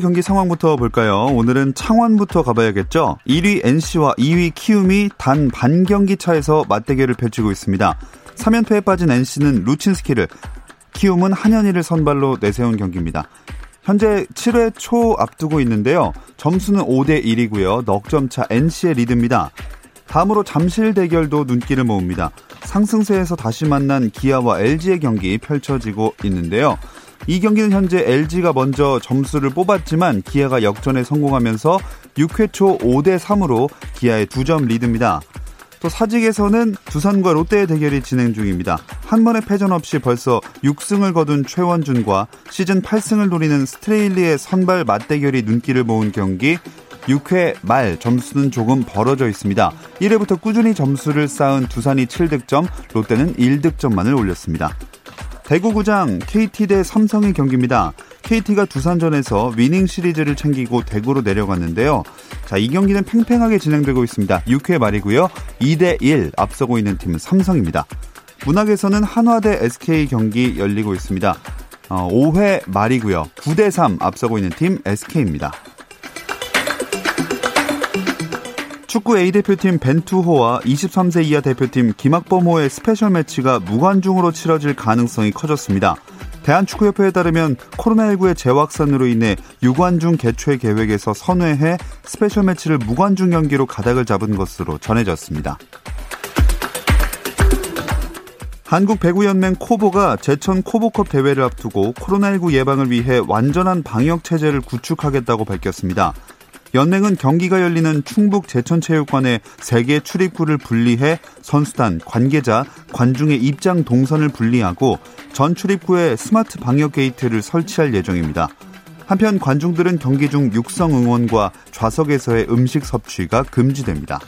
경기 상황부터 볼까요? 오늘은 창원부터 가봐야겠죠? 1위 NC와 2위 키움이 단 반 경기 차에서 맞대결을 펼치고 있습니다. 3연패에 빠진 NC는 루친스키를, 키움은 한현희를 선발로 내세운 경기입니다. 현재 7회 초 앞두고 있는데요. 점수는 5대 1이고요. 넉점 차 NC의 리드입니다. 다음으로 잠실 대결도 눈길을 모읍니다. 상승세에서 다시 만난 기아와 LG의 경기 펼쳐지고 있는데요. 이 경기는 현재 LG가 먼저 점수를 뽑았지만 기아가 역전에 성공하면서 6회 초 5대 3으로 기아의 2점 리드입니다. 또 사직에서는 두산과 롯데의 대결이 진행 중입니다. 한 번의 패전 없이 벌써 6승을 거둔 최원준과 시즌 8승을 노리는 스트레일리의 선발 맞대결이 눈길을 모은 경기 6회 말 점수는 조금 벌어져 있습니다. 1회부터 꾸준히 점수를 쌓은 두산이 7득점, 롯데는 1득점만을 올렸습니다. 대구구장 KT 대 삼성의 경기입니다. KT가 두산전에서 위닝 시리즈를 챙기고 대구로 내려갔는데요. 자, 이 경기는 팽팽하게 진행되고 있습니다. 6회 말이고요. 2대 1 앞서고 있는 팀은 삼성입니다. 문학에서는 한화 대 SK 경기 열리고 있습니다. 어, 5회 말이고요. 9대 3 앞서고 있는 팀 SK입니다. 축구 A대표팀 벤투호와 23세 이하 대표팀 김학범호의 스페셜 매치가 무관중으로 치러질 가능성이 커졌습니다. 대한축구협회에 따르면 코로나19의 재확산으로 인해 유관중 개최 계획에서 선회해 스페셜 매치를 무관중 경기로 가닥을 잡은 것으로 전해졌습니다. 한국배구연맹 코보가 제천 코보컵 대회를 앞두고 코로나19 예방을 위해 완전한 방역 체제를 구축하겠다고 밝혔습니다. 연맹은 경기가 열리는 충북 제천체육관에 세개 출입구를 분리해 선수단, 관계자, 관중의 입장 동선을 분리하고 전 출입구에 스마트 방역 게이트를 설치할 예정입니다. 한편 관중들은 경기 중 육성 응원과 좌석에서의 음식 섭취가 금지됩니다.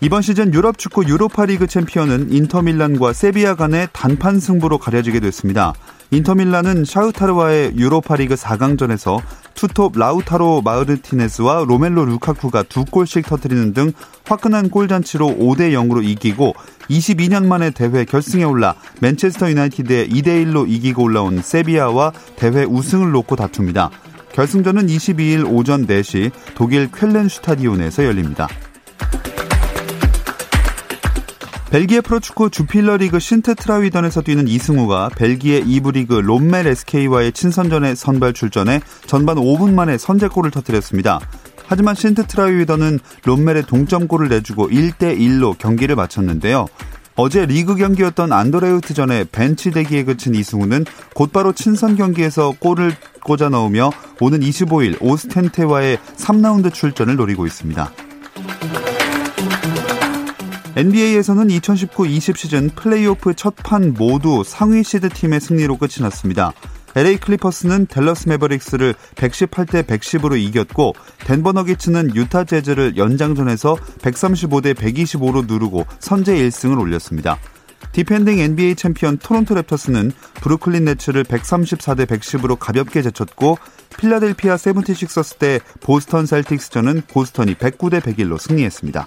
이번 시즌 유럽 축구 유로파리그 챔피언은 인터밀란과 세비야 간의 단판 승부로 가려지게 됐습니다. 인터밀란은 샤우타르와의 유로파리그 4강전에서 투톱 라우타로 마르티네스와 로멜로 루카쿠가 두 골씩 터뜨리는 등 화끈한 골잔치로 5대 0으로 이기고 22년 만에 대회 결승에 올라 맨체스터 유나이티드에 2대 1로 이기고 올라온 세비야와 대회 우승을 놓고 다툽니다. 결승전은 22일 오전 4시 독일 쾰렌 슈타디온에서 열립니다. 벨기에 프로축구 주필러 리그 신트 트라위던에서 뛰는 이승우가 벨기에 2부 리그 롬멜 SK와의 친선전에 선발 출전해 전반 5분 만에 선제골을 터뜨렸습니다. 하지만 신트 트라위던은 롬멜의 동점골을 내주고 1대1로 경기를 마쳤는데요. 어제 리그 경기였던 안더레흐트전에 벤치 대기에 그친 이승우는 곧바로 친선 경기에서 골을 꽂아 넣으며 오는 25일 오스텐테와의 3라운드 출전을 노리고 있습니다. NBA에서는 2019-20 시즌 플레이오프 첫 판 모두 상위 시드 팀의 승리로 끝이 났습니다. LA 클리퍼스는 댈러스 매버릭스를 118대 110으로 이겼고 덴버 너기츠는 유타 재즈를 연장전에서 135대 125로 누르고 선제 1승을 올렸습니다. 디펜딩 NBA 챔피언 토론토 랩터스는 브루클린 네츠를 134대 110으로 가볍게 제쳤고 필라델피아 세븐티식서스 대 보스턴 셀틱스전은 보스턴이 109대 101로 승리했습니다.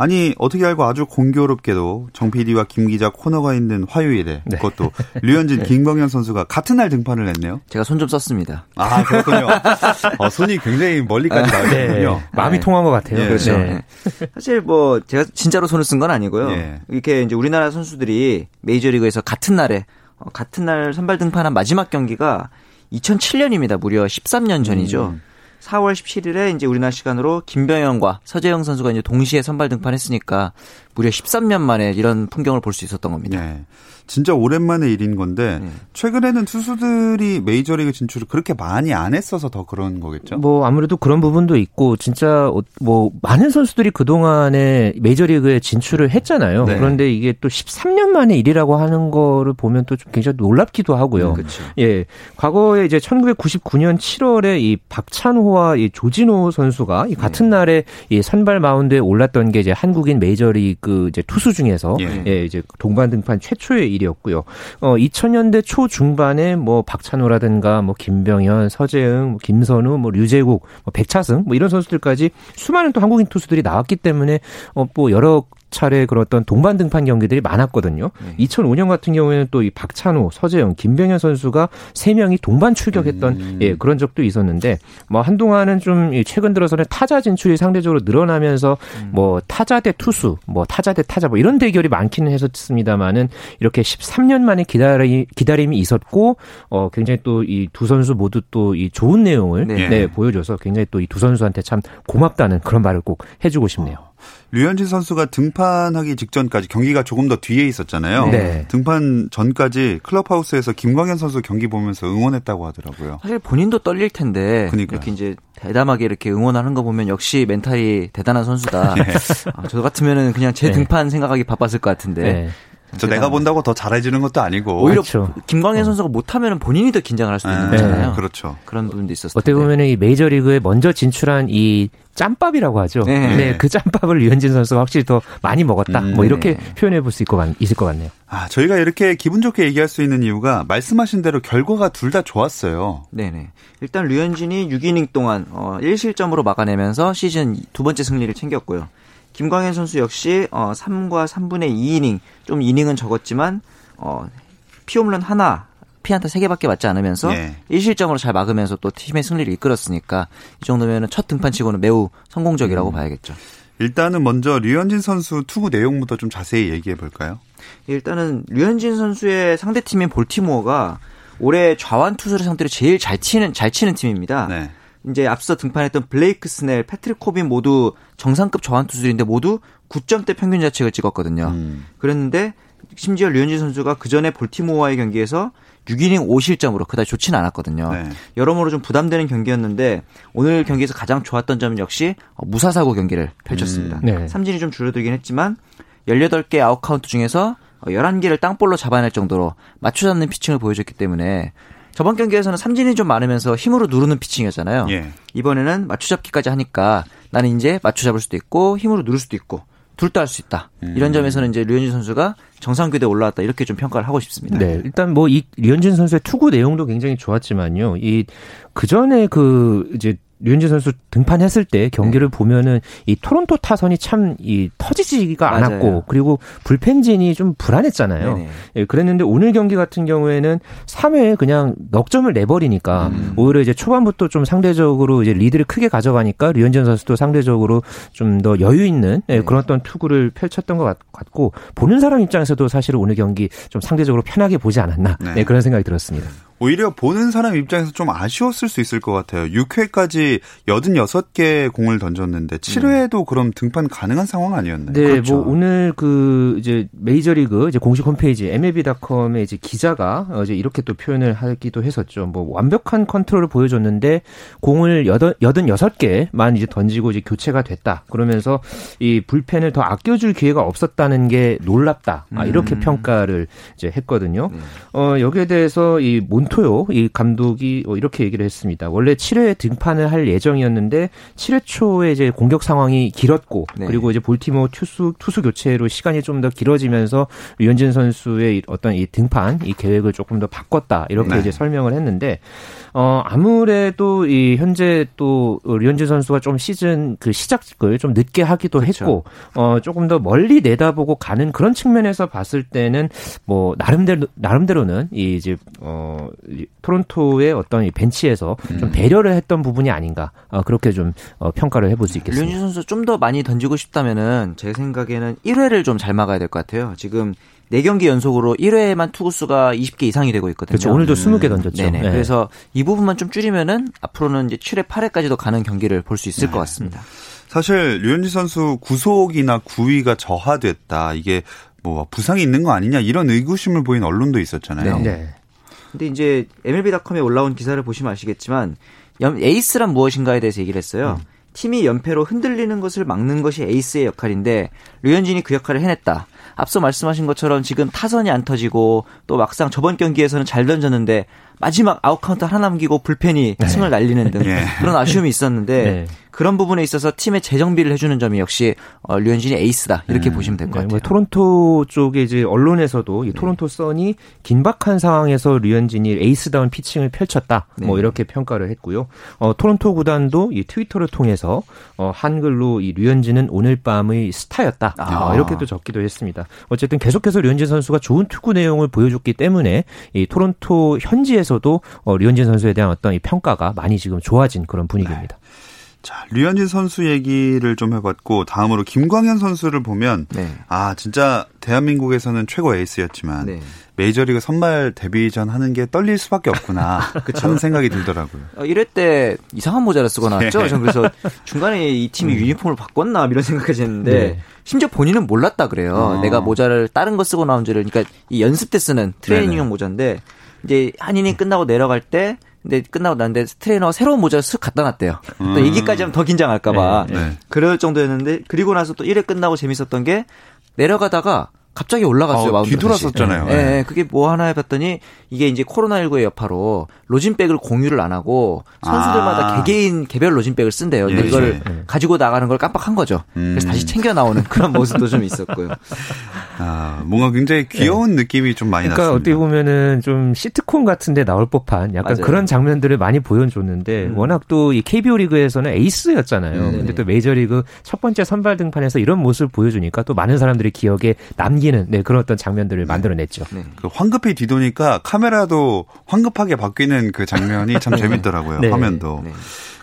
아니 어떻게 알고 아주 공교롭게도 정 PD와 김 기자 코너가 있는 화요일에 네. 그것도 류현진, 김광현 선수가 같은 날 등판을 했네요. 제가 손 좀 썼습니다. 아 그렇군요. 어, 손이 굉장히 멀리까지 나왔군요. 네. 마음이 네. 통한 것 같아요. 네. 그렇죠. 네. 사실 뭐 제가 진짜로 손을 쓴 건 아니고요. 예. 이렇게 이제 우리나라 선수들이 메이저리그에서 같은 날에 어, 같은 날 선발 등판한 마지막 경기가 2007년입니다. 무려 13년 전이죠. 음. 4월 17일에 이제 우리나라 시간으로 김병현과 서재영 선수가 이제 동시에 선발 등판했으니까 무려 13년 만에 이런 풍경을 볼 수 있었던 겁니다. 네. 진짜 오랜만의 일인 건데 네. 최근에는 투수들이 메이저리그 진출을 그렇게 많이 안 했어서 더 그런 거겠죠? 뭐 아무래도 그런 부분도 있고 진짜 뭐 많은 선수들이 그동안에 메이저리그에 진출을 했잖아요. 네. 그런데 이게 또 13년 만에 일이라고 하는 거를 보면 또 좀 굉장히 놀랍기도 하고요. 음, 그렇죠. 예. 과거에 이제 1999년 7월에 이 박찬호와 이 조진호 선수가 이 같은 네. 날에 이 선발 마운드에 올랐던 게 이제 한국인 메이저리그 이제 투수 중에서 예, 예 이제 동반 등판 최초의 일이었고요. 어 2000년대 초 중반에 뭐 박찬호라든가 뭐 김병현, 서재응, 뭐 김선우, 뭐 류재국, 뭐 백차승 뭐 이런 선수들까지 수많은 또 한국인 투수들이 나왔기 때문에 어뭐 여러 차례 그런 어떤 동반 등판 경기들이 많았거든요. 네. 2005년 같은 경우에는 또 이 박찬호, 서재영, 김병현 선수가 세 명이 동반 출격했던 음. 예, 그런 적도 있었는데 뭐 한동안은 좀 최근 들어서는 타자 진출이 상대적으로 늘어나면서 음. 뭐 타자 대 투수, 뭐 타자 대 타자 뭐 이런 대결이 많기는 했었습니다만은 이렇게 13년 만에 기다리, 기다림이 있었고 어 굉장히 또 이 두 선수 모두 또 이 좋은 내용을 네. 네, 보여줘서 굉장히 또 이 두 선수한테 참 고맙다는 그런 말을 꼭 해주고 싶네요. 류현진 선수가 등판하기 직전까지 경기가 조금 더 뒤에 있었잖아요. 네. 등판 전까지 클럽하우스에서 김광현 선수 경기 보면서 응원했다고 하더라고요. 사실 본인도 떨릴 텐데 그러니까요. 이렇게 이제 대담하게 이렇게 응원하는 거 보면 역시 멘탈이 대단한 선수다. 네. 아, 저 같으면은 그냥 제 네. 등판 생각하기 바빴을 것 같은데 네. 저 내가 본다고 더 잘해주는 것도 아니고 오히려 그렇죠. 김광현 어. 선수가 못하면 본인이 더 긴장을 할 수도 있는 네. 거잖아요. 그렇죠. 그런 부분도 있었어요. 어떻게 보면 이 메이저 리그에 먼저 진출한 이 짬밥이라고 하죠. 네. 네. 그 짬밥을 류현진 선수가 확실히 더 많이 먹었다. 음, 뭐 이렇게 네. 표현해 볼수 있을 것 같네요. 아, 저희가 이렇게 기분 좋게 얘기할 수 있는 이유가 말씀하신 대로 결과가 둘 다 좋았어요. 네네. 일단 류현진이 6이닝 동안 어, 1실점으로 막아내면서 시즌 두 번째 승리를 챙겼고요. 김광현 선수 역시 어 3과 3분의 2이닝 좀 이닝은 적었지만 어 피홈런 하나 피안타 3개밖에 맞지 않으면서 네. 1실점으로 잘 막으면서 또 팀의 승리를 이끌었으니까 이 정도면 첫 등판치고는 매우 성공적이라고 음. 봐야겠죠. 일단은 먼저 류현진 선수 투구 내용부터 좀 자세히 얘기해 볼까요? 일단은 류현진 선수의 상대팀인 볼티모어가 올해 좌완 투수를 상대로 제일 잘 치는 잘 치는 팀입니다. 네. 이제 앞서 등판했던 블레이크 스넬, 패트릭 코빈 모두 정상급 좌완 투수들인데 모두 9점대 평균 자책을 찍었거든요. 음. 그랬는데 심지어 류현진 선수가 그 전에 볼티모어와의 경기에서 6이닝 5실점으로 그다지 좋지는 않았거든요. 네. 여러모로 좀 부담되는 경기였는데 오늘 경기에서 가장 좋았던 점은 역시 무사사구 경기를 펼쳤습니다. 음. 네. 삼진이 좀 줄어들긴 했지만 18개 아웃카운트 중에서 11개를 땅볼로 잡아낼 정도로 맞춰 잡는 피칭을 보여줬기 때문에 저번 경기에서는 삼진이 좀 많으면서 힘으로 누르는 피칭이었잖아요. 예. 이번에는 맞추잡기까지 하니까 나는 이제 맞추잡을 수도 있고 힘으로 누를 수도 있고 둘 다 할 수 있다. 음. 이런 점에서는 이제 류현진 선수가 정상 규대에 올라왔다 이렇게 좀 평가를 하고 싶습니다. 네, 일단 뭐 이 류현진 선수의 투구 내용도 굉장히 좋았지만요. 이 그 전에 그 이제 류현진 선수 등판했을 때 경기를 네. 보면은 이 토론토 타선이 참 이 터지지가 맞아요. 않았고 그리고 불펜진이 좀 불안했잖아요. 예, 그랬는데 오늘 경기 같은 경우에는 3회에 그냥 넉 점을 내버리니까 음. 오히려 이제 초반부터 좀 상대적으로 이제 리드를 크게 가져가니까 류현진 선수도 상대적으로 좀 더 여유 있는 예, 네. 그런 어떤 투구를 펼쳤던 것 같고 보는 사람 입장에서도 사실 오늘 경기 좀 상대적으로 편하게 보지 않았나 네. 네, 그런 생각이 들었습니다. 오히려 보는 사람 입장에서 좀 아쉬웠을 수 있을 것 같아요. 6회까지 86개 공을 던졌는데 7회에도 음. 그럼 등판 가능한 상황 아니었나요? 네, 그렇죠. 뭐 오늘 그 이제 메이저리그 이제 공식 홈페이지 MLB.com에 이제 기자가 이제 이렇게 또 표현을 하기도 했었죠. 뭐 완벽한 컨트롤을 보여줬는데 공을 86개만 이제 던지고 이제 교체가 됐다. 그러면서 이 불펜을 더 아껴줄 기회가 없었다는 게 놀랍다. 아, 이렇게 음. 평가를 이제 했거든요. 음. 어, 여기에 대해서 이 몬, 김토요 이 감독이 어, 이렇게 얘기를 했습니다. 원래 7회 등판을 할 예정이었는데 7회 초에 이제 공격 상황이 길었고 네. 그리고 이제 볼티모 투수 투수 교체로 시간이 좀 더 길어지면서 류현진 선수의 어떤 이 등판 이 계획을 조금 더 바꿨다 이렇게 네. 이제 설명을 했는데 어 아무래도 이 현재 또 류현진 선수가 좀 시즌 그 시작을 좀 늦게 하기도 그렇죠. 했고 어 조금 더 멀리 내다보고 가는 그런 측면에서 봤을 때는 뭐 나름대로 나름대로는 이 이제 어 토론토의 어떤 이 벤치에서 음. 좀 배려를 했던 부분이 아닌가 어, 그렇게 좀 어, 평가를 해볼 수 있겠습니다. 류현진 선수 좀 더 많이 던지고 싶다면은 제 생각에는 1회를 좀 잘 막아야 될 것 같아요. 지금 4경기 연속으로 1회에만 투구수가 20개 이상이 되고 있거든요. 그렇죠. 오늘도 20개 던졌죠. 네네. 네. 그래서 이 부분만 좀 줄이면은 앞으로는 이제 7회, 8회까지도 가는 경기를 볼 수 있을 네. 것 같습니다. 사실 류현진 선수 구속이나 구위가 저하됐다. 이게 뭐 부상이 있는 거 아니냐 이런 의구심을 보인 언론도 있었잖아요. 네. 네. 근데 이제 MLB.com에 올라온 기사를 보시면 아시겠지만 에이스란 무엇인가에 대해서 얘기를 했어요. 음. 팀이 연패로 흔들리는 것을 막는 것이 에이스의 역할인데 류현진이 그 역할을 해냈다. 앞서 말씀하신 것처럼 지금 타선이 안 터지고 또 막상 저번 경기에서는 잘 던졌는데 마지막 아웃카운트 하나 남기고 불펜이 네. 승을 날리는 등 네. 그런 아쉬움이 있었는데 네. 그런 부분에 있어서 팀의 재정비를 해주는 점이 역시 어, 류현진이 에이스다 이렇게 음. 보시면 될것 네, 같아요. 뭐 토론토 쪽에 이제 언론에서도 이 토론토 선이 긴박한 상황에서 류현진이 에이스다운 피칭을 펼쳤다. 뭐 네. 뭐 이렇게 평가를 했고요. 어, 토론토 구단도 이 트위터를 통해서 어, 한글로 이 류현진은 오늘 밤의 스타였다. 아. 어, 이렇게 또 적기도 했습니다. 어쨌든 계속해서 류현진 선수가 좋은 투구 내용을 보여줬기 때문에 이 토론토 현지에서도 어, 류현진 선수에 대한 어떤 이 평가가 많이 지금 좋아진 그런 분위기입니다. 네. 자, 류현진 선수 얘기를 좀 해봤고 다음으로 김광현 선수를 보면 네. 아 진짜 대한민국에서는 최고 에이스였지만 네. 메이저리그 선발 데뷔전 하는 게 떨릴 수밖에 없구나 하는 생각이 들더라고요. 어, 이럴 때 이상한 모자를 쓰고 나왔죠. 네. 그래서 중간에 이 팀이 음. 유니폼을 바꿨나 이런 생각까지 했는데 네. 심지어 본인은 몰랐다 그래요. 어. 내가 모자를 다른 거 쓰고 나온 줄을 그러니까 이 연습 때 쓰는 트레이닝용 모자인데 이제 한인이 끝나고 내려갈 때 근데 끝나고 났는데 트레이너가 새로운 모자를 쓱 갖다 놨대요. 음. 또 얘기까지 하면 더 긴장할까봐. 네, 네. 그럴 정도였는데, 그리고 나서 또 1회 끝나고 재밌었던 게, 내려가다가 갑자기 올라갔어요. 아, 뒤돌았었잖아요. 예, 네. 그게 뭐 하나 해봤더니 이게 이제 코로나19의 여파로 로진백을 공유를 안 하고 선수들마다 아. 개개인 개별 로진백을 쓴대요. 근데 예, 이걸 예. 가지고 나가는 걸 깜빡한 거죠. 음. 그래서 다시 챙겨 나오는 그런 모습도 좀 있었고요. 아, 뭔가 굉장히 귀여운 네. 느낌이 좀 많이 그러니까 났습니다. 어떻게 보면은 좀 시트콤 같은데 나올 법한 약간 맞아요. 그런 장면들을 많이 보여줬는데 음. 워낙 또 이 KBO 리그에서는 에이스였잖아요. 음. 근데 또 메이저리그 첫 번째 선발 등판에서 이런 모습을 보여주니까 또 많은 사람들이 기억에 남 기는 네, 그런 어떤 장면들을 네. 만들어냈죠. 네. 그 황급히 뒤도니까 카메라도 황급하게 바뀌는 그 장면이 참 네. 재밌더라고요. 네. 화면도.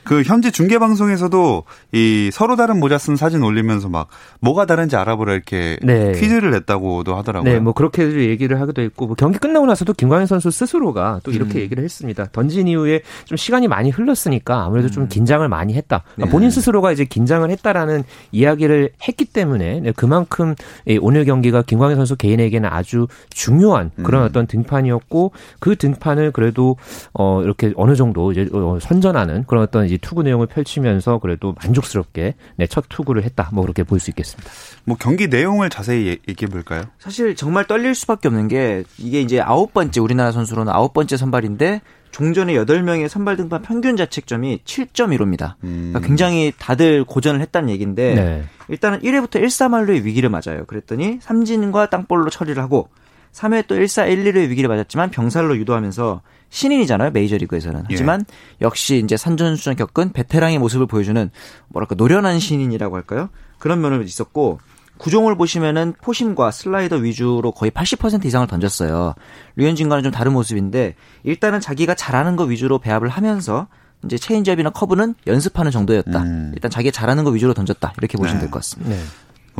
네. 그 현지 중계 방송에서도 이 서로 다른 모자 쓴 사진 올리면서 막 뭐가 다른지 알아보라 이렇게 네. 퀴즈를 냈다고도 하더라고요. 네, 뭐 그렇게 얘기를 하기도 했고 뭐 경기 끝나고 나서도 김광현 선수 스스로가 또 이렇게 음. 얘기를 했습니다. 던진 이후에 좀 시간이 많이 흘렀으니까 아무래도 음. 좀 긴장을 많이 했다. 그러니까 네. 본인 스스로가 이제 긴장을 했다라는 이야기를 했기 때문에 네, 그만큼 오늘 경기가 김광현 선수 개인에게는 아주 중요한 그런 음. 어떤 등판이었고 그 등판을 그래도 어 이렇게 어느 정도 이제 어, 선전하는 그런 어떤 이제 투구 내용을 펼치면서 그래도 만족스럽게 네, 첫 투구를 했다. 뭐 그렇게 볼 수 있겠습니다. 뭐 경기 내용을 자세히 얘기해 볼까요? 사실 정말 떨릴 수밖에 없는 게 이게 이제 아홉 번째 우리나라 선수로는 아홉 번째 선발인데 종전에 8명의 선발 등판 평균 자책점이 7.15입니다. 음. 그러니까 굉장히 다들 고전을 했다는 얘기인데 네. 일단은 1회부터 1사말로의 위기를 맞아요. 그랬더니 삼진과 땅볼로 처리를 하고 3회 또 1사 1, 2루의 위기를 맞았지만 병살로 유도하면서 신인이잖아요 메이저리그에서는 예. 하지만 예. 역시 이제 산전수전 겪은 베테랑의 모습을 보여주는 뭐랄까 노련한 신인이라고 할까요 그런 면을 있었고 구종을 보시면은 포심과 슬라이더 위주로 거의 80% 이상을 던졌어요 류현진과는 좀 다른 모습인데 일단은 자기가 잘하는 거 위주로 배합을 하면서 이제 체인지업이나 커브는 연습하는 정도였다. 음. 일단 자기가 잘하는 거 위주로 던졌다. 이렇게 보시면 네. 될것 같습니다. 네.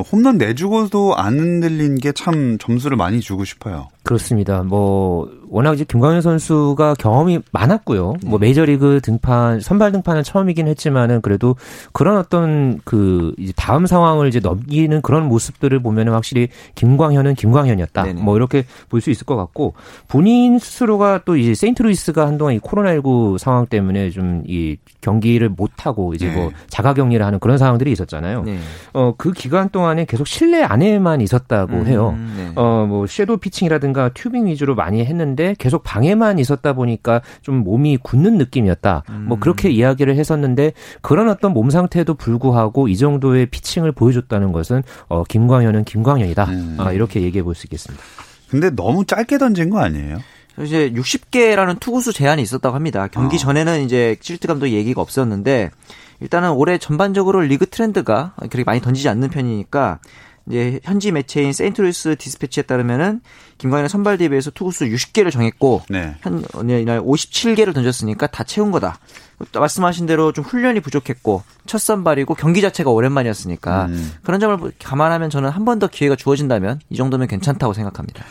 홈런 내주고도 안 흔들린 게 참 점수를 많이 주고 싶어요. 그렇습니다. 뭐 워낙 이제 김광현 선수가 경험이 많았고요. 네. 뭐 메이저리그 등판 선발 등판은 처음이긴 했지만은 그래도 그런 어떤 그 이제 다음 상황을 이제 넘기는 그런 모습들을 보면은 확실히 김광현은 김광현이었다. 네네. 뭐 이렇게 볼 수 있을 것 같고 본인 스스로가 또 이제 세인트루이스가 한동안 이 코로나19 상황 때문에 좀 이 경기를 못 하고 이제 네. 뭐 자가 격리를 하는 그런 상황들이 있었잖아요. 네. 어그 기간 동안에 계속 실내 안에만 있었다고 음, 해요. 네. 어뭐 shadow 피칭이라든가 tubing 위주로 많이 했는데 했는데 계속 방에만 있었다 보니까 좀 몸이 굳는 느낌이었다. 뭐 음. 뭐 그렇게 이야기를 했었는데 그런 어떤 몸 상태에도 불구하고 이 정도의 피칭을 보여줬다는 것은 어 김광현은 김광현이다. 음. 아, 이렇게 얘기해 볼 수 있겠습니다. 근데 너무 짧게 던진 거 아니에요? 이제 60개라는 투구수 제한이 있었다고 합니다. 경기 어. 전에는 이제 쉴트 감독 얘기가 없었는데 일단은 올해 전반적으로 리그 트렌드가 그렇게 많이 던지지 않는 편이니까 이제 현지 매체인 세인트루이스 디스패치에 따르면은 김광현의 선발 대비해서 투구수 60개를 정했고 네. 현 이날 57개를 던졌으니까 다 채운 거다. 말씀하신 대로 좀 훈련이 부족했고 첫 선발이고 경기 자체가 오랜만이었으니까 음. 그런 점을 감안하면 저는 한 번 더 기회가 주어진다면 이 정도면 괜찮다고 생각합니다.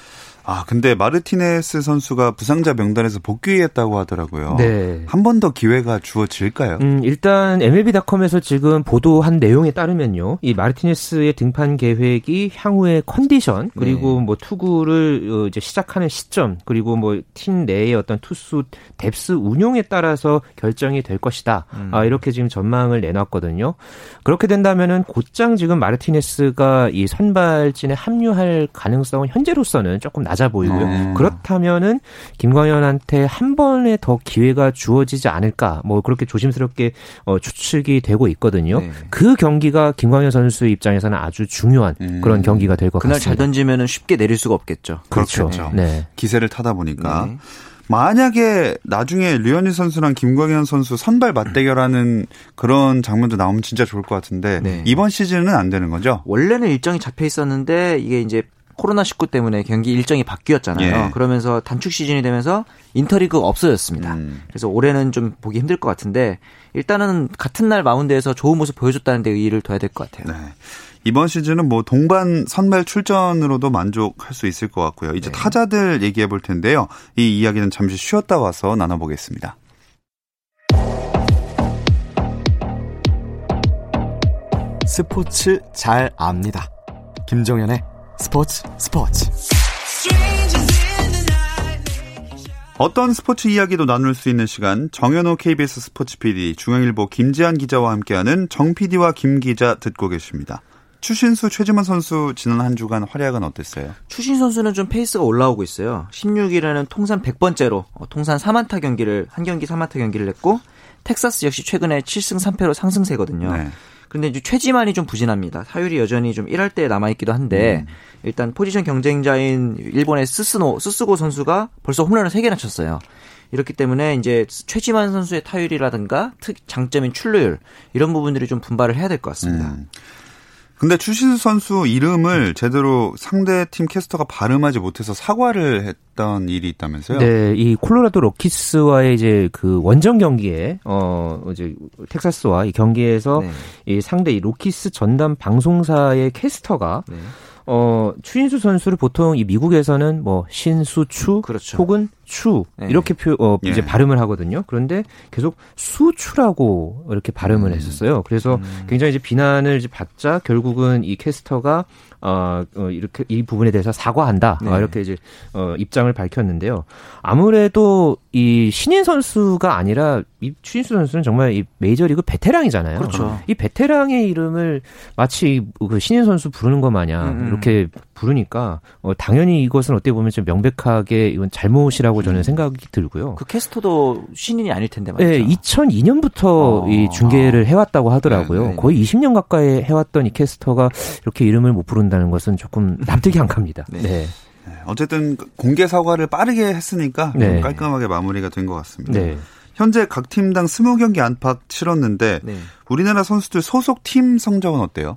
아, 근데 마르티네스 선수가 부상자 명단에서 복귀했다고 하더라고요. 네. 한 번 더 기회가 주어질까요? 음, 일단 MLB.com에서 지금 보도한 내용에 따르면요. 이 마르티네스의 등판 계획이 향후의 컨디션 그리고 네. 뭐 투구를 어, 이제 시작하는 시점 그리고 뭐 팀 내의 어떤 투수 depth 운용에 따라서 결정이 될 것이다. 음. 아, 이렇게 지금 전망을 내놨거든요. 그렇게 된다면은 곧장 지금 마르티네스가 이 선발진에 합류할 가능성은 현재로서는 조금 낮 낮아 보이고요. 음. 그렇다면은 김광현한테 한 번에 더 기회가 주어지지 않을까 뭐 그렇게 조심스럽게 어, 추측이 되고 있거든요. 네. 그 경기가 김광현 선수 입장에서는 아주 중요한 음. 그런 경기가 될 것 같습니다. 그날 잘 던지면은 쉽게 내릴 수가 없겠죠. 그렇죠. 그렇죠. 네. 기세를 타다 보니까. 네. 만약에 나중에 류현희 선수랑 김광현 선수 선발 맞대결하는 그런 장면도 나오면 진짜 좋을 것 같은데 네. 이번 시즌은 안 되는 거죠? 원래는 일정이 잡혀 있었는데 이게 이제 코로나19 때문에 경기 일정이 바뀌었잖아요. 예. 그러면서 단축 시즌이 되면서 인터리그가 없어졌습니다. 음. 그래서 올해는 좀 보기 힘들 것 같은데 일단은 같은 날 마운드에서 좋은 모습 보여줬다는 데 의의를 둬야 될 것 같아요. 네. 이번 시즌은 뭐 동반 선발 출전으로도 만족할 수 있을 것 같고요. 이제 네. 타자들 얘기해 볼 텐데요. 이 이야기는 잠시 쉬었다 와서 나눠보겠습니다. 스포츠 잘 압니다. 김정현의 스포츠 스포츠 어떤 스포츠 이야기도 나눌 수 있는 시간 정현우 KBS 스포츠 PD 중앙일보 김지한 기자와 함께하는 정 PD와 김 기자 듣고 계십니다. 추신수 최지만 선수 지난 한 주간 활약은 어땠어요? 추신수 선수는 좀 페이스가 올라오고 있어요. 16일에는 통산 100번째로 어, 통산 4안타 경기를 한 경기 4안타 경기를 냈고 텍사스 역시 최근에 7승 3패로 상승세거든요. 네. 그런데 이제 최지만이 좀 부진합니다. 타율이 여전히 좀 1할 때 남아 있기도 한데 음. 일단 포지션 경쟁자인 일본의 스스노 스스고 선수가 벌써 홈런을 3개나 쳤어요. 이렇기 때문에 이제 최지만 선수의 타율이라든가 특 장점인 출루율 이런 부분들이 좀 분발을 해야 될 것 같습니다. 음. 근데 추신수 선수 이름을 제대로 상대 팀 캐스터가 발음하지 못해서 사과를 했던 일이 있다면서요? 네, 이 콜로라도 로키스와의 이제 그 원정 경기에 어 이제 텍사스와 이 경기에서 네. 이 상대 이 로키스 전담 방송사의 캐스터가 네. 어, 추인수 선수를 보통 이 미국에서는 뭐 신수추 그렇죠. 혹은 추 네. 이렇게 표 어, 이제 예. 발음을 하거든요. 그런데 계속 수추라고 이렇게 발음을 음. 했었어요. 그래서 음. 굉장히 이제 비난을 이제 받자 결국은 이 캐스터가 어, 어 이렇게 이 부분에 대해서 사과한다. 네. 어, 이렇게 이제 어 입장을 밝혔는데요. 아무래도 이 신인 선수가 아니라 이 추인수 선수는 정말 이 메이저리그 베테랑이잖아요. 그렇죠. 이 베테랑의 이름을 마치 그 신인 선수 부르는 것 마냥 음. 음. 이렇게 부르니까 어 당연히 이것은 어떻게 보면 좀 명백하게 이건 잘못이라고 저는 음. 생각이 들고요. 그 캐스터도 신인이 아닐 텐데 말이죠. 네, 2002년부터 어. 이 중계를 해왔다고 하더라고요. 네, 네, 네. 거의 20년 가까이 해왔던 이 캐스터가 이렇게 이름을 못 부른다는 것은 조금 납득이 안 갑니다. 네. 네. 네. 어쨌든 공개 사과를 빠르게 했으니까 네. 깔끔하게 마무리가 된 것 같습니다. 네. 현재 각 팀당 20경기 안팎 치렀는데 네. 우리나라 선수들 소속 팀 성적은 어때요?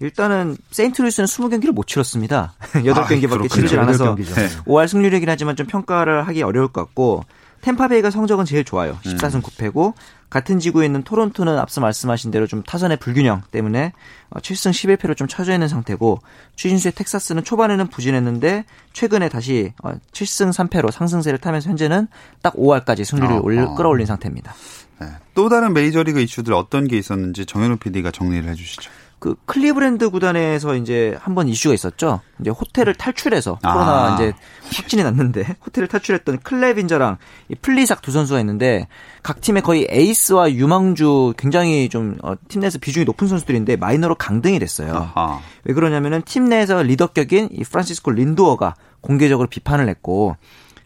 일단은 세인트루이스는 20경기를 못 치렀습니다. 8경기밖에 아, 치르지 않아서 네. 5할 승률이긴 하지만 좀 평가를 하기 어려울 것 같고 템파베이가 성적은 제일 좋아요. 14승 9패고 같은 지구에 있는 토론토는 앞서 말씀하신 대로 좀 타선의 불균형 때문에 7승 어, 11패로 좀 처져 있는 상태고 추신수의 텍사스는 초반에는 부진했는데 최근에 다시 7승 어, 3패로 상승세를 타면서 현재는 딱 5할까지 승률을 어, 어. 끌어올린 상태입니다. 네. 또 다른 메이저리그 이슈들 어떤 게 있었는지 정현우 PD가 정리를 해주시죠. 그 클리브랜드 구단에서 이제 한 번 이슈가 있었죠. 이제 호텔을 탈출해서 코로나 아. 이제 확진이 났는데 호텔을 탈출했던 클레빈저랑 이 플리삭 두 선수가 있는데 각 팀의 거의 에이스와 유망주 굉장히 좀팀 어, 내에서 비중이 높은 선수들인데 마이너로 강등이 됐어요. 아하. 왜 그러냐면은 팀 내에서 리더격인 이 프란시스코 린도어가 공개적으로 비판을 했고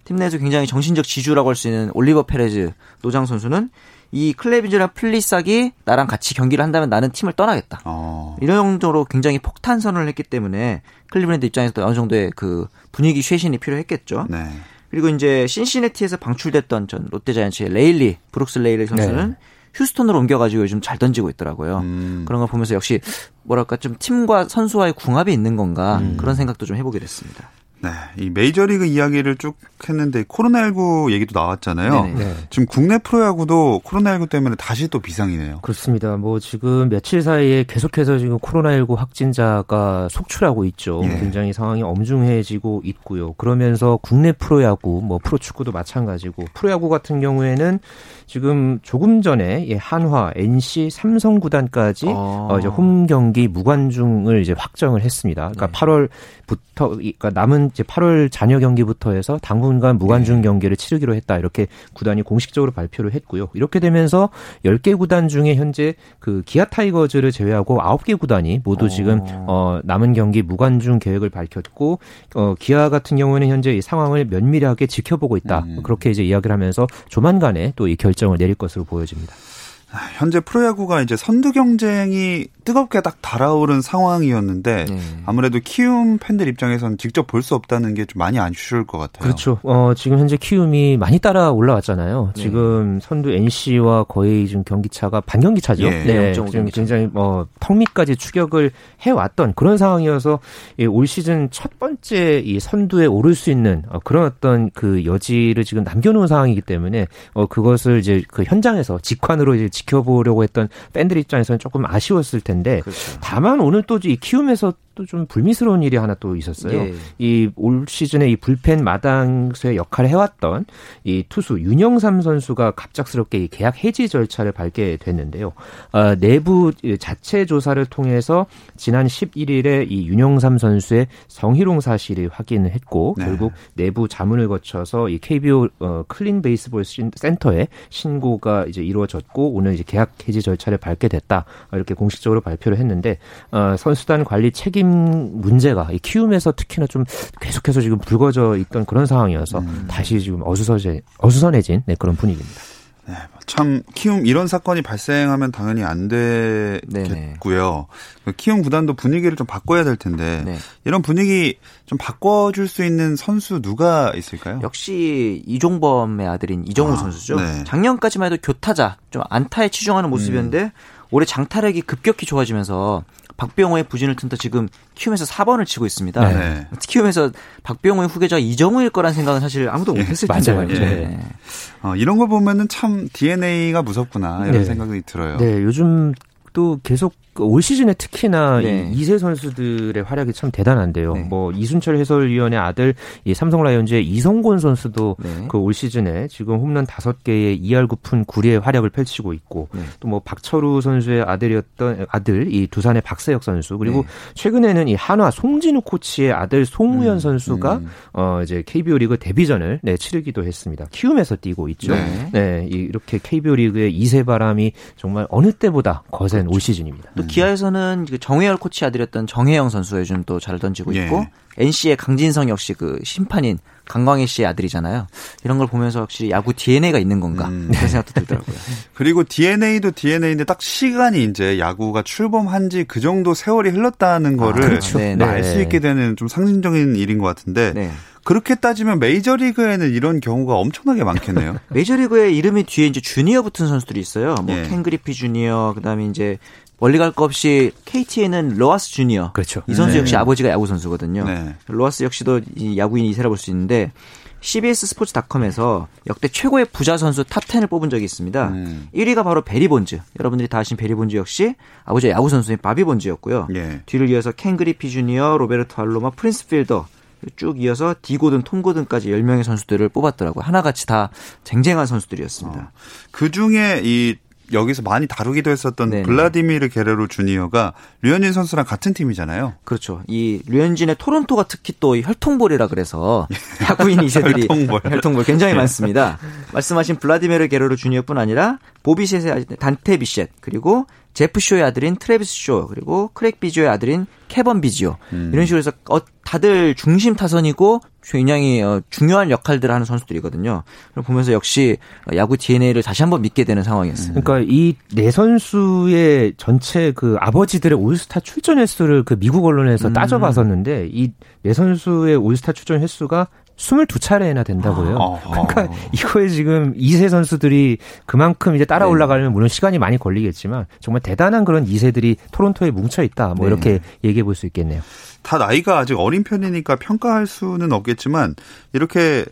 팀 내에서 굉장히 정신적 지주라고 할 수 있는 올리버 페레즈 노장 선수는 이 클레빈저랑 플리삭이 나랑 같이 경기를 한다면 나는 팀을 떠나겠다. 어. 이런 정도로 굉장히 폭탄 선언을 했기 때문에 클리브랜드 입장에서도 어느 정도의 그 분위기 쇄신이 필요했겠죠. 네. 그리고 이제 신시내티에서 방출됐던 전 롯데자이언츠의 레일리 브룩스 레일리 선수는 네. 휴스턴으로 옮겨가지고 요즘 잘 던지고 있더라고요. 음. 그런 거 보면서 역시 뭐랄까 좀 팀과 선수와의 궁합이 있는 건가 음. 그런 생각도 좀 해보게 됐습니다. 네, 이 메이저리그 이야기를 쭉 했는데 코로나19 얘기도 나왔잖아요. 네 지금 국내 프로야구도 코로나19 때문에 다시 또 비상이네요. 그렇습니다. 뭐 지금 며칠 사이에 계속해서 지금 코로나19 확진자가 속출하고 있죠. 네. 굉장히 상황이 엄중해지고 있고요. 그러면서 국내 프로야구, 뭐 프로축구도 마찬가지고 프로야구 같은 경우에는 지금 조금 전에 한화, NC, 삼성 구단까지 어. 어 이제 홈 경기 무관중을 이제 확정을 했습니다. 그러니까 네. 8월부터 그러니까 남은 이제 8월 잔여 경기부터 해서 당분간 무관중 네. 경기를 치르기로 했다. 이렇게 구단이 공식적으로 발표를 했고요. 이렇게 되면서 10개 구단 중에 현재 그 기아 타이거즈를 제외하고 9개 구단이 모두 어. 지금 어 남은 경기 무관중 계획을 밝혔고 어 기아 같은 경우에는 현재 이 상황을 면밀하게 지켜보고 있다. 음. 그렇게 이제 이야기를 하면서 조만간에 또 이 결 정을 내릴 것으로 보여집니다. 현재 프로야구가 이제 선두 경쟁이 뜨겁게 딱 달아오른 상황이었는데 네. 아무래도 키움 팬들 입장에서는 직접 볼 수 없다는 게 좀 많이 아쉬울 것 같아요. 그렇죠. 어, 지금 현재 키움이 많이 따라 올라왔잖아요. 네. 지금 선두 NC와 거의 지금 경기 차가 반경기 차죠. 예. 네. 지금 굉장히 뭐 턱밑까지 추격을 해왔던 그런 상황이어서 올 시즌 첫 번째 이 선두에 오를 수 있는 어, 그런 어떤 그 여지를 지금 남겨놓은 상황이기 때문에 어, 그것을 이제 그 현장에서 직관으로 이제 지켜보려고 했던 팬들 입장에서는 조금 아쉬웠을 텐데 그렇죠. 다만 오늘 또 이 키움에서 또 좀 불미스러운 일이 하나 또 있었어요. 예. 이올 시즌에 이 불펜 마당수의 역할을 해왔던 이 투수 윤영삼 선수가 갑작스럽게 이 계약 해지 절차를 밟게 됐는데요. 어, 내부 자체 조사를 통해서 지난 11일에 이 윤영삼 선수의 성희롱 사실이 확인을 했고 네. 결국 내부 자문을 거쳐서 이 KBO 어, 클린 베이스볼 센터에 신고가 이제 이루어졌고 오늘 이제 계약 해지 절차를 밟게 됐다 이렇게 공식적으로 발표를 했는데 어, 선수단 관리 책임 문제가 이 키움에서 특히나 좀 계속해서 지금 불거져 있던 그런 상황이어서 음. 다시 지금 어수선해, 어수선해진 네, 그런 분위기입니다. 네, 참 키움 이런 사건이 발생하면 당연히 안 되겠고요. 네네. 키움 구단도 분위기를 좀 바꿔야 될 텐데 네. 이런 분위기 좀 바꿔줄 수 있는 선수 누가 있을까요? 역시 이종범의 아들인 이정우 아, 선수죠. 네. 작년까지만 해도 교타자 좀 안타에 치중하는 모습이었는데 음. 올해 장타력이 급격히 좋아지면서 박병호의 부진을 튼다 지금 키움에서 4번을 치고 있습니다. 네. 키움에서 박병호의 후계자가 이정우일 거란 생각은 사실 아무도 예, 못했을 텐데. 맞아요. 네. 네. 어, 이런 거 보면은 참 DNA가 무섭구나 이런 네. 생각이 들어요. 네, 요즘 또 계속 그 올 시즌에 특히나 네. 이 2세 선수들의 활약이 참 대단한데요. 네. 뭐 이순철 해설위원의 아들 이 삼성 라이온즈의 이성곤 선수도 네. 그올 시즌에 지금 홈런 5개의 2할 9푼 9리의 활약을 펼치고 있고 네. 또뭐 박철우 선수의 아들이었던 아들 이 두산의 박세혁 선수 그리고 네. 최근에는 이 한화 송진우 코치의 아들 송우현 음. 선수가 음. 어 이제 KBO 리그 데뷔전을 네, 치르기도 했습니다. 키움에서 뛰고 있죠. 네, 네 이렇게 KBO 리그의 2세 바람이 정말 어느 때보다 거센 그렇죠. 올 시즌입니다. 또 기아에서는 그 정혜열 코치 아들이었던 정혜영 선수가 요즘 또 잘 던지고 예. 있고 예. NC의 강진성 역시 그 심판인 강광희 씨의 아들이잖아요. 이런 걸 보면서 확실히 야구 DNA가 있는 건가 음. 그런 생각도 들더라고요. 그리고 DNA도 DNA인데 딱 시간이 이제 야구가 출범한 지 그 정도 세월이 흘렀다는 아, 거를 아, 그렇죠. 네, 네. 알수 있게 되는 좀 상징적인 일인 것 같은데 네. 그렇게 따지면 메이저리그에는 이런 경우가 엄청나게 많겠네요. 메이저리그에 이름이 뒤에 이제 주니어 붙은 선수들이 있어요. 뭐 예. 켄 그리피 주니어, 그다음에 이제 멀리 갈거 없이 KT에는 로하스 주니어. 그렇죠. 이 선수 네. 역시 아버지가 야구 선수거든요. 네. 로하스 역시도 이 야구인 이세라 볼수 있는데 CBS 스포츠닷컴에서 역대 최고의 부자 선수 top 10을 뽑은 적이 있습니다. 음. 1위가 바로 베리 본즈. 여러분들이 다 아신 베리 본즈 역시 아버지의 야구 선수인 바비 본즈였고요. 예. 뒤를 이어서 켄 그리피 주니어, 로베르토 알로마, 프린스 필더 쭉 이어서 디 고든, 톰 고든까지 10명의 선수들을 뽑았더라고요. 하나같이 다 쟁쟁한 선수들이었습니다. 어. 그 중에 이 여기서 많이 다루기도 했었던 네네. 블라디미르 게레로 주니어가 류현진 선수랑 같은 팀이잖아요. 그렇죠. 이 류현진의 토론토가 특히 또 혈통볼이라 그래서 야구인 이세들이 혈통볼. 혈통볼 굉장히 네. 많습니다. 말씀하신 블라디미르 게레로 주니어뿐 아니라 보 비셋의 단테 비셋 그리고 제프 쇼의 아들인 트래비스 쇼 그리고 크레이그 비지오의 아들인 캐번 비지오 음. 이런 식으로 해서 어, 다들 중심 타선이고 굉장히 어, 중요한 역할들을 하는 선수들이거든요. 보면서 역시 야구 DNA를 다시 한번 믿게 되는 상황이었어요. 그러니까 이 네 선수의 전체 그 아버지들의 올스타 출전 횟수를 그 미국 언론에서 음. 따져봤었는데 이 네 선수의 올스타 출전 횟수가 22차례나 된다고요. 아, 아, 그러니까 이거에 지금 이세 선수들이 그만큼 이제 따라 네. 올라가려면 물론 시간이 많이 걸리겠지만 정말 대단한 그런 이세들이 토론토에 뭉쳐 있다. 뭐 네. 이렇게 얘기해 볼 수 있겠네요. 다 나이가 아직 어린 편이니까 평가할 수는 없겠지만 이렇게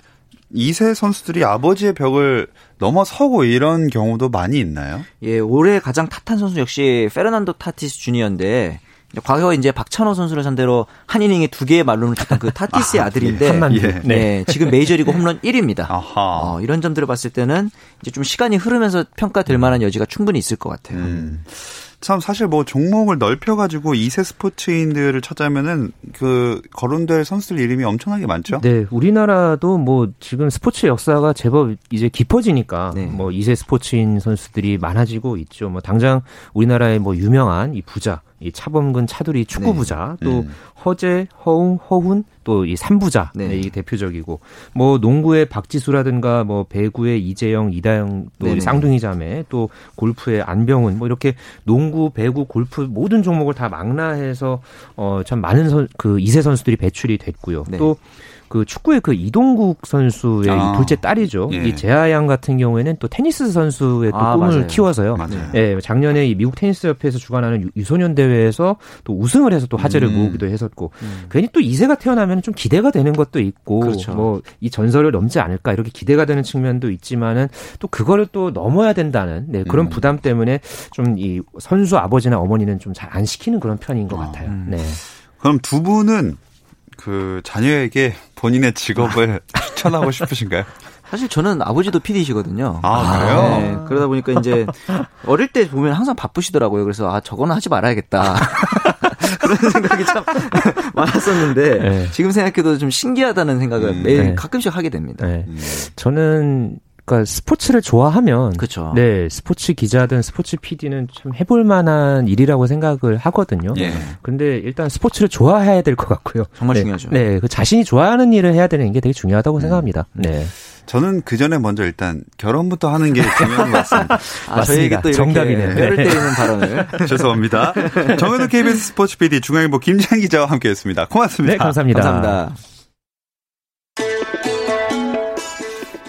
이세 선수들이 아버지의 벽을 넘어서고 이런 경우도 많이 있나요? 예, 올해 가장 탓한 선수 역시 페르난도 타티스 주니어인데 과거 이제 박찬호 선수를 상대로 한 이닝에 두 개의 말론을 쳤던 그 타티스의 아, 들인데 예. 네. 네. 지금 메이저리그 홈런 1위입니다. 어, 이런 점들을 봤을 때는 이제 좀 시간이 흐르면서 평가될 만한 여지가 충분히 있을 것 같아요. 음. 참 사실 뭐 종목을 넓혀가지고 2세 스포츠인들을 찾자면은 그 거론될 선수들 이름이 엄청나게 많죠. 네, 우리나라도 뭐 지금 스포츠 역사가 제법 이제 깊어지니까 네. 뭐 2세 스포츠인 선수들이 많아지고 있죠. 뭐 당장 우리나라의 뭐 유명한 이 부자 이 차범근 차두리 축구 부자 네. 또 음. 허재 허웅 허훈 또 이 삼부자 네. 네. 이 대표적이고 뭐 농구의 박지수라든가 뭐 배구의 이재영 이다영 또 네. 쌍둥이 자매 또 골프의 안병훈 뭐 이렇게 농구 배구 골프 모든 종목을 다 망라해서 어참 많은 선, 그 이세 선수들이 배출이 됐고요 네. 또 그 축구의 그 이동국 선수의 아. 둘째 딸이죠. 예. 이 재하양 같은 경우에는 또 테니스 선수의 또 아, 꿈을 맞아요. 키워서요. 맞아요. 예, 작년에 이 미국 테니스 협회에서 주관하는 유소년 대회에서 또 우승을 해서 또 화제를 음. 모으기도 했었고 음. 괜히 또 이세가 태어나면 좀 기대가 되는 것도 있고 그렇죠. 뭐이 전설을 넘지 않을까 이렇게 기대가 되는 측면도 있지만은 또 그거를 또 넘어야 된다는 네, 그런 음. 부담 때문에 좀 이 선수 아버지나 어머니는 좀 잘 안 시키는 그런 편인 것 아. 같아요. 네. 그럼 두 분은 그 자녀에게 본인의 직업을 추천하고 싶으신가요? 사실 저는 아버지도 PD시거든요. 아, 그래요? 네, 그러다 보니까 이제 어릴 때 보면 항상 바쁘시더라고요. 그래서 아, 저거는 하지 말아야겠다. 그런 생각이 참 많았었는데 네. 지금 생각해도 좀 신기하다는 생각을 음, 매일 네. 가끔씩 하게 됩니다. 네. 음. 저는 그러니까 스포츠를 좋아하면 그쵸. 네 스포츠 기자든 스포츠 PD는 참 해볼 만한 일이라고 생각을 하거든요. 예. 근데 일단 스포츠를 좋아해야 될 것 같고요. 정말 네. 중요하죠. 네, 그 자신이 좋아하는 일을 해야 되는 게 되게 중요하다고 음. 생각합니다. 네. 저는 그 전에 먼저 일단 결혼부터 하는 게 중요한 것 같습니다. 아, 저에게 또 정답이네요. 뼈를 네. 때리는 발언을. 죄송합니다. 정현우 KBS 스포츠 PD 중앙일보 김장 기자와 함께했습니다. 고맙습니다. 네, 감사합니다. 감사합니다.